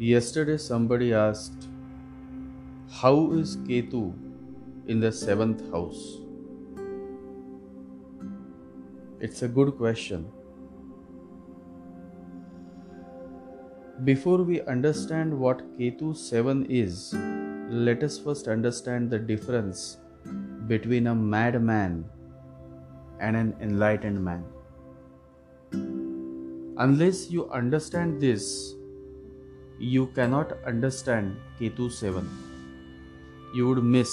Yesterday, somebody asked, How is Ketu in the seventh house? It's a good question. Before we understand what Ketu 7 is, let us first understand the difference between a madman and an enlightened man. Unless you understand this, you cannot understand Ketu 7. You would miss,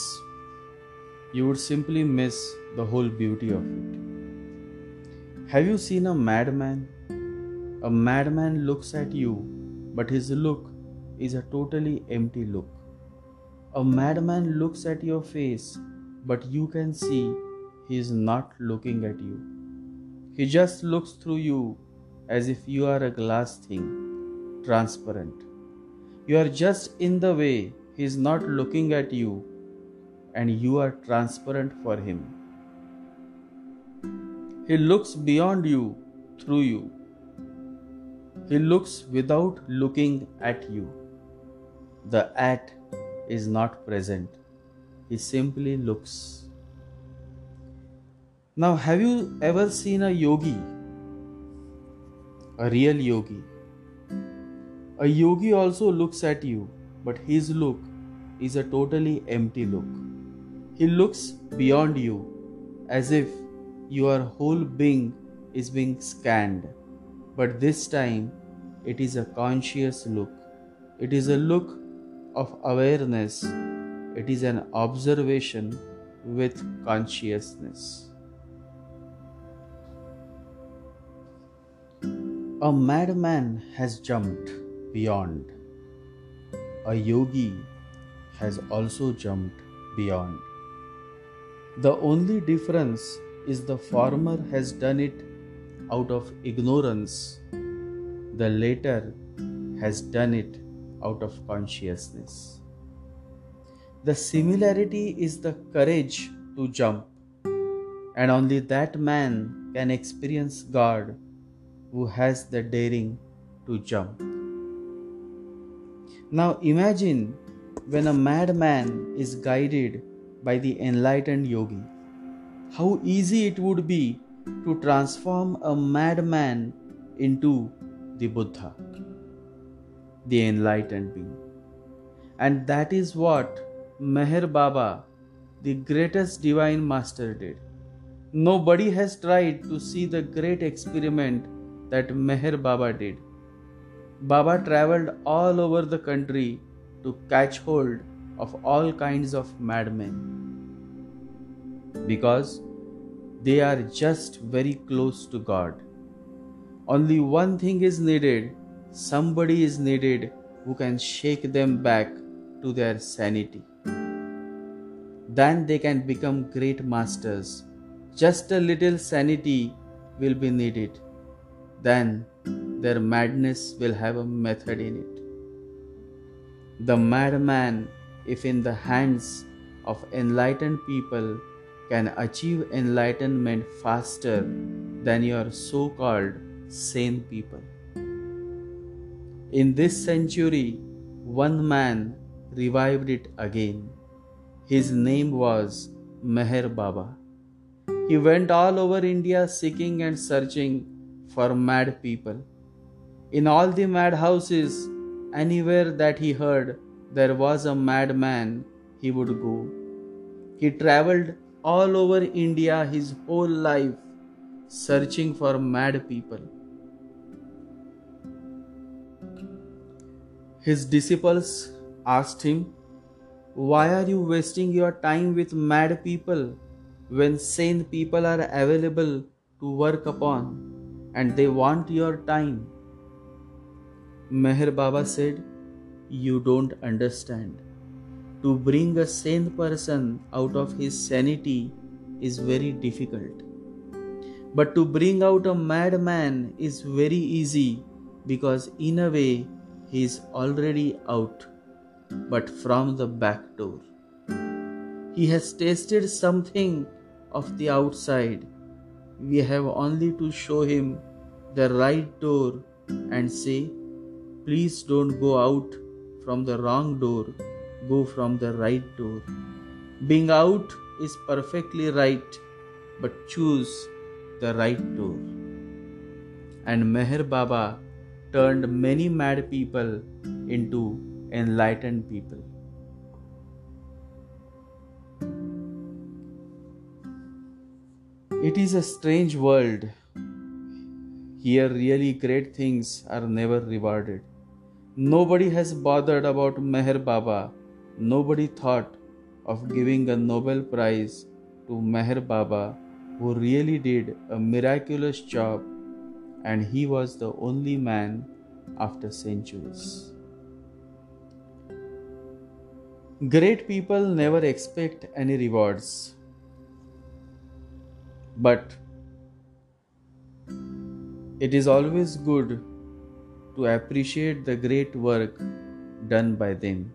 you would simply miss the whole beauty of it. Have you seen a madman? A madman looks at you, but his look is a totally empty look. A madman looks at your face, but you can see he is not looking at you. He just looks through you as if you are a glass thing, transparent. You are just in the way, He is not looking at you, and you are transparent for Him. He looks beyond you, through you. He looks without looking at you. The at is not present, He simply looks. Now, have you ever seen a yogi? A real yogi a yogi also looks at you, but his look is a totally empty look. He looks beyond you as if your whole being is being scanned, but this time it is a conscious look. It is a look of awareness. It is an observation with consciousness. A madman has jumped beyond. A yogi has also jumped beyond. The only difference is the former has done it out of ignorance, the latter has done it out of consciousness. The similarity is the courage to jump, and only that man can experience God who has the daring to jump. Now imagine when a madman is guided by the enlightened yogi. How easy it would be to transform a madman into the Buddha, the enlightened being. And that is what Meher Baba, the greatest divine master, did. Nobody has tried to see the great experiment that Meher Baba did. Baba traveled all over the country to catch hold of all kinds of madmen because they are just very close to God. Only one thing is needed somebody is needed who can shake them back to their sanity. Then they can become great masters. Just a little sanity will be needed. Then their madness will have a method in it. The madman, if in the hands of enlightened people, can achieve enlightenment faster than your so called sane people. In this century, one man revived it again. His name was Meher Baba. He went all over India seeking and searching for mad people. In all the madhouses, anywhere that he heard there was a madman, he would go. He traveled all over India his whole life, searching for mad people. His disciples asked him, Why are you wasting your time with mad people when sane people are available to work upon and they want your time? Meher Baba said, You don't understand. To bring a sane person out of his sanity is very difficult. But to bring out a madman is very easy because, in a way, he is already out, but from the back door. He has tasted something of the outside. We have only to show him the right door and say, Please don't go out from the wrong door, go from the right door. Being out is perfectly right, but choose the right door. And Meher Baba turned many mad people into enlightened people. It is a strange world. Here, really great things are never rewarded. Nobody has bothered about Meher Baba. Nobody thought of giving a Nobel Prize to Meher Baba, who really did a miraculous job, and he was the only man after centuries. Great people never expect any rewards, but it is always good to appreciate the great work done by them.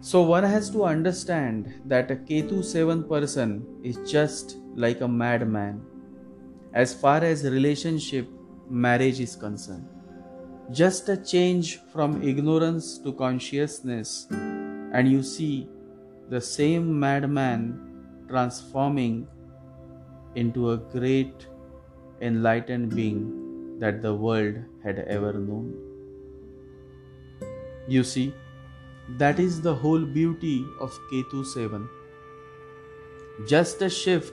So one has to understand that a Ketu 7 person is just like a madman as far as relationship marriage is concerned just a change from ignorance to consciousness, and you see the same madman transforming into a great enlightened being that the world had ever known. You see, that is the whole beauty of Ketu 7. Just a shift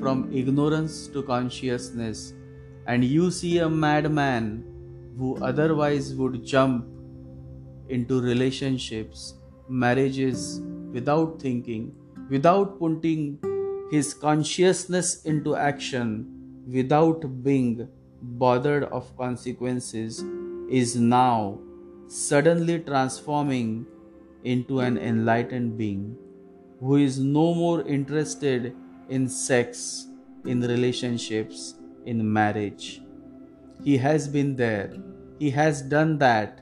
from ignorance to consciousness, and you see a madman who otherwise would jump into relationships, marriages without thinking, without putting his consciousness into action, without being bothered of consequences, is now suddenly transforming into an enlightened being who is no more interested in sex, in relationships, in marriage he has been there. He has done that.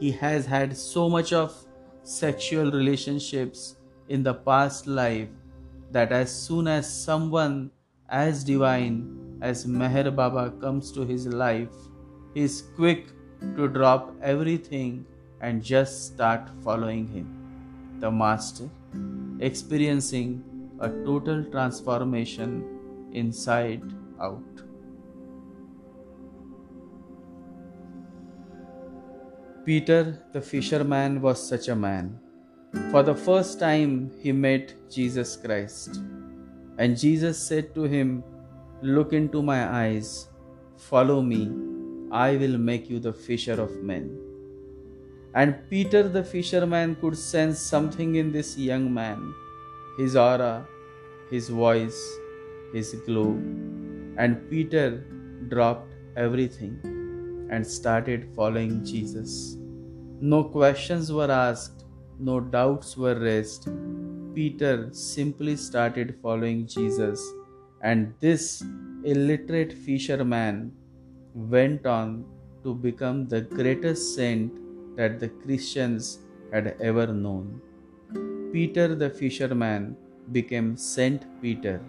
He has had so much of sexual relationships in the past life that as soon as someone as divine as Meher Baba comes to his life, he is quick to drop everything and just start following him, the Master, experiencing a total transformation inside out. Peter the fisherman was such a man. For the first time he met Jesus Christ. And Jesus said to him, Look into my eyes, follow me, I will make you the fisher of men. And Peter the fisherman could sense something in this young man his aura, his voice, his glow. And Peter dropped everything and started following Jesus. No questions were asked, no doubts were raised. Peter simply started following Jesus, and this illiterate fisherman went on to become the greatest saint that the Christians had ever known. Peter the fisherman became Saint Peter.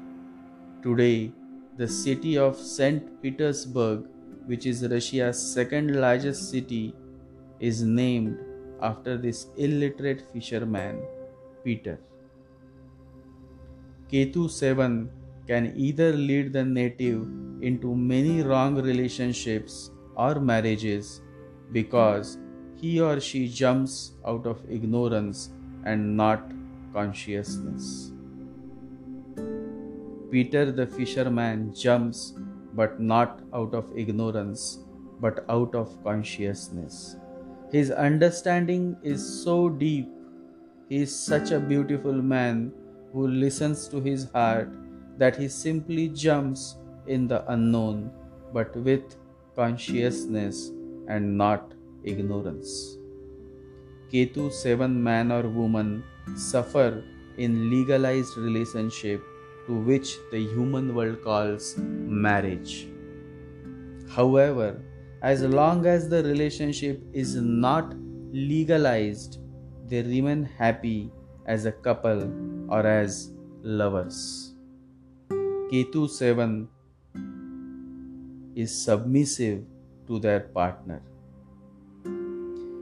Today, the city of St. Petersburg which is Russia's second largest city, is named after this illiterate fisherman, Peter. Ketu 7 can either lead the native into many wrong relationships or marriages because he or she jumps out of ignorance and not consciousness. Peter the fisherman jumps but not out of ignorance, but out of consciousness. His understanding is so deep. He is such a beautiful man who listens to his heart that he simply jumps in the unknown, but with consciousness and not ignorance. Ketu 7 man or woman suffer in legalized relationship to which the human world calls marriage. However, as long as the relationship is not legalized, they remain happy as a couple or as lovers. Ketu 7 is submissive to their partner.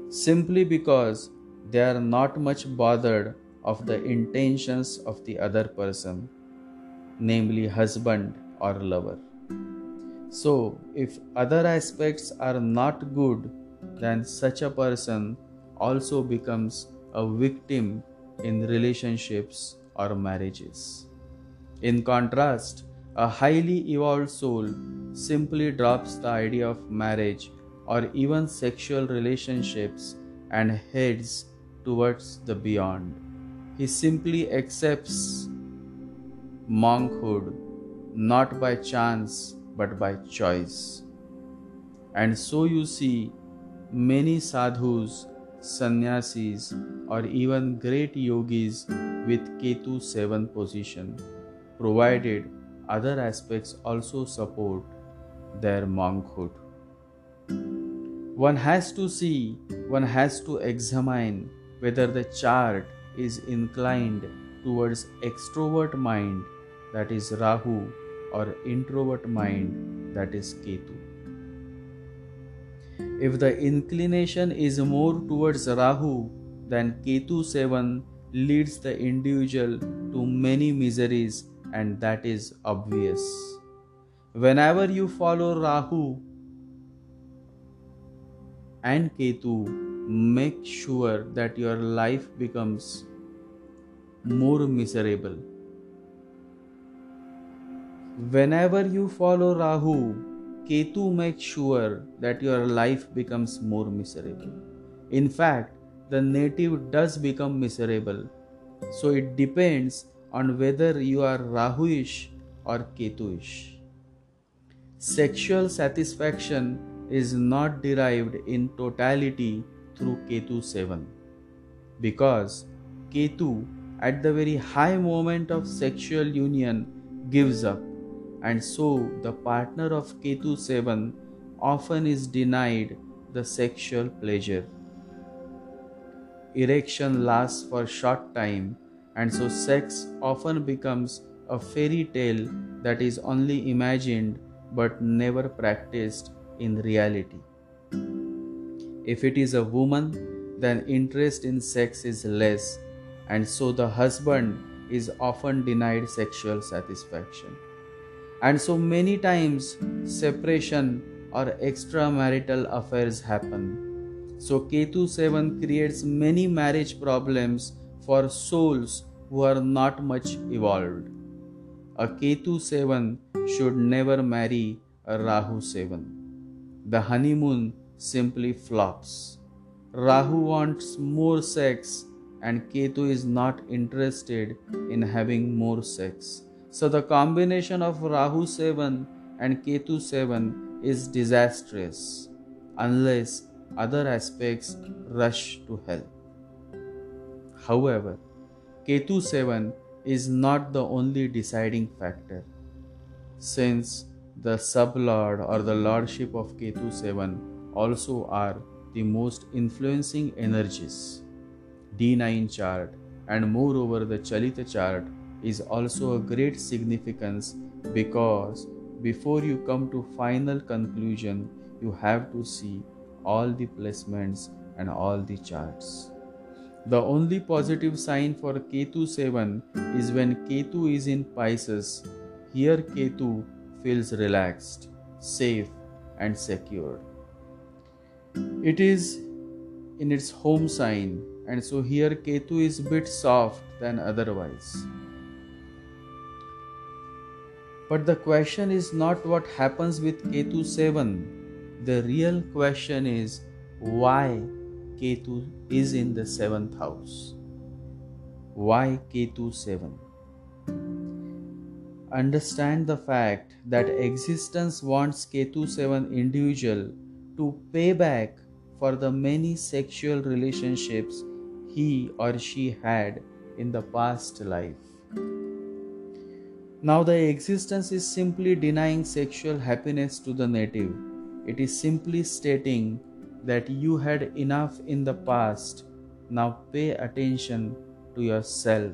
Simply because they are not much bothered of the intentions of the other person, namely husband or lover. So, if other aspects are not good, then such a person also becomes a victim in relationships or marriages. In contrast, a highly evolved soul simply drops the idea of marriage or even sexual relationships and heads towards the beyond. He simply accepts monkhood not by chance but by choice. And so you see many sadhus, sannyasis, or even great yogis with Ketu 7 position, provided other aspects also support their monkhood. One has to see, one has to examine whether the chart is inclined towards extrovert mind, that is Rahu, or introvert mind, that is Ketu. If the inclination is more towards Rahu, then Ketu 7 leads the individual to many miseries, and that is obvious. Whenever you follow Rahu and Ketu, make sure that your life becomes more miserable. Whenever you follow Rahu, Ketu makes sure that your life becomes more miserable. In fact, the native does become miserable. So it depends on whether you are Rahuish or Ketuish. Sexual satisfaction is not derived in totality through Ketu 7 because Ketu at the very high moment of sexual union gives up and so the partner of Ketu 7 often is denied the sexual pleasure. Erection lasts for short time and so sex often becomes a fairy tale that is only imagined but never practiced in reality. If it is a woman, then interest in sex is less, and so the husband is often denied sexual satisfaction. And so many times separation or extramarital affairs happen. So Ketu 7 creates many marriage problems for souls who are not much evolved. A Ketu 7 should never marry a Rahu 7. The honeymoon simply flops. Rahu wants more sex and Ketu is not interested in having more sex. So the combination of Rahu 7 and Ketu 7 is disastrous unless other aspects rush to help. However, Ketu 7 is not the only deciding factor since the sublord or the lordship of Ketu 7 also are the most influencing energies. D9 chart and moreover the Chalita chart is also a great significance because before you come to final conclusion you have to see all the placements and all the charts the only positive sign for ketu 7 is when ketu is in pisces. Here ketu feels relaxed safe and secure. It is in its home sign and so here ketu is bit soft than otherwise. But the question is not what happens with Ketu 7. The real question is why Ketu is in the 7th house. Why Ketu 7? Understand the fact that existence wants Ketu 7 individual to pay back for the many sexual relationships he or she had in the past life. Now, the existence is simply denying sexual happiness to the native. It is simply stating that you had enough in the past. Now, pay attention to yourself.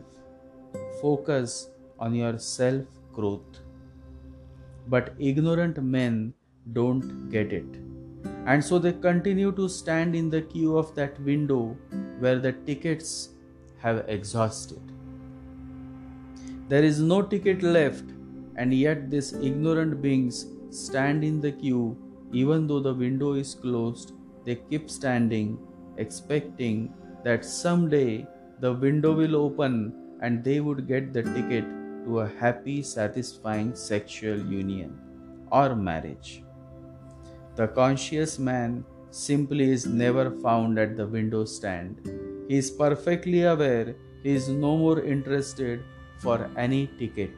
Focus on your self growth. But ignorant men don't get it. And so they continue to stand in the queue of that window where the tickets have exhausted. There is no ticket left, and yet these ignorant beings stand in the queue even though the window is closed. They keep standing, expecting that someday the window will open and they would get the ticket to a happy, satisfying sexual union or marriage. The conscious man simply is never found at the window stand. He is perfectly aware he is no more interested for any ticket.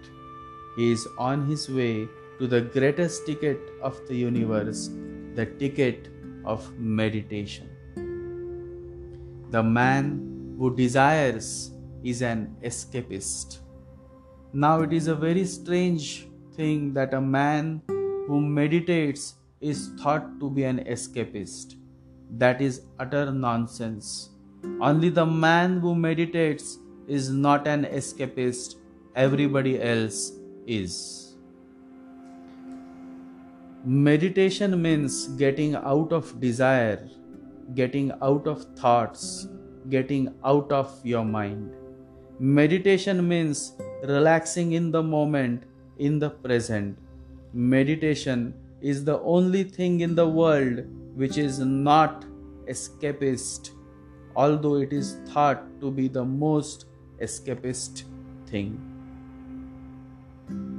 He is on his way to the greatest ticket of the universe, the ticket of meditation. The man who desires is an escapist. Now, it is a very strange thing that a man who meditates is thought to be an escapist. That is utter nonsense. Only the man who meditates is not an escapist, everybody else is. Meditation means getting out of desire, getting out of thoughts, getting out of your mind. Meditation means relaxing in the moment, in the present. Meditation is the only thing in the world which is not escapist, although it is thought to be the most escapist thing.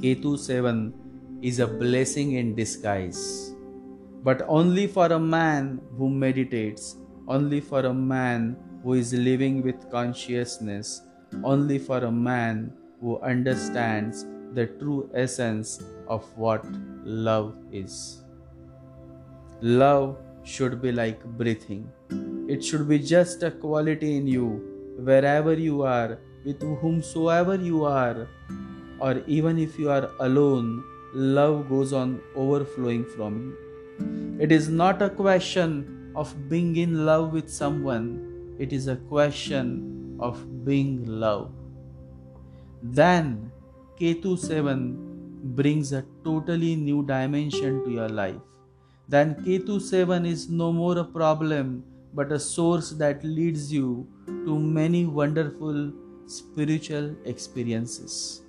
Ketu 7 is a blessing in disguise, but only for a man who meditates, only for a man who is living with consciousness, only for a man who understands the true essence of what love is. Love should be like breathing, it should be just a quality in you wherever you are, with whomsoever you are, or even if you are alone, love goes on overflowing from you. It is not a question of being in love with someone, it is a question of being loved. Then Ketu 7 brings a totally new dimension to your life, then Ketu 7 is no more a problem but a source that leads you to many wonderful spiritual experiences.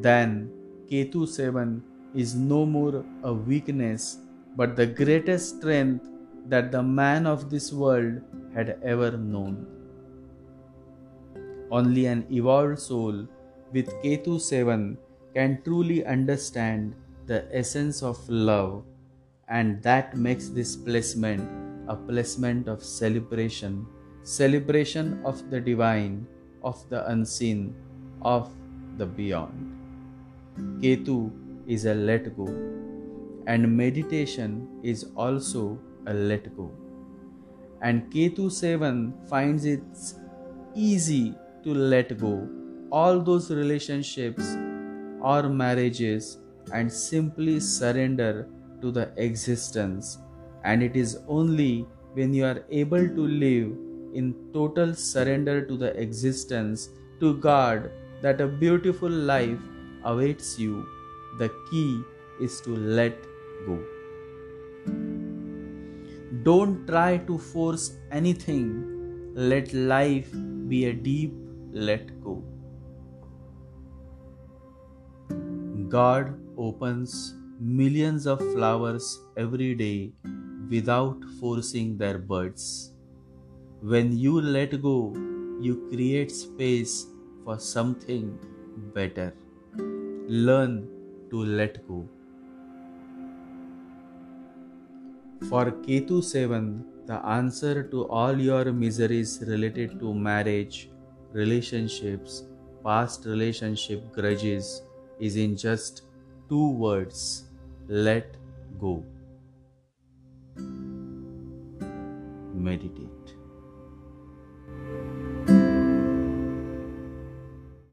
Then Ketu 7 is no more a weakness but the greatest strength that the man of this world had ever known. Only an evolved soul with Ketu 7 can truly understand the essence of love, and that makes this placement a placement of celebration celebration of the divine, of the unseen, of the beyond. Ketu is a let go, and meditation is also a let go. And Ketu 7 finds it easy to let go all those relationships or marriages and simply surrender to the existence. And it is only when you are able to live in total surrender to the existence, to God, that a beautiful life awaits you. The key is to let go. Don't try to force anything. Let life be a deep let go. God opens millions of flowers every day without forcing their buds. When you let go, you create space for something better. Learn to let go. For Ketu 7, the answer to all your miseries related to marriage, relationships, past relationship grudges, is in just two words let go. Meditate.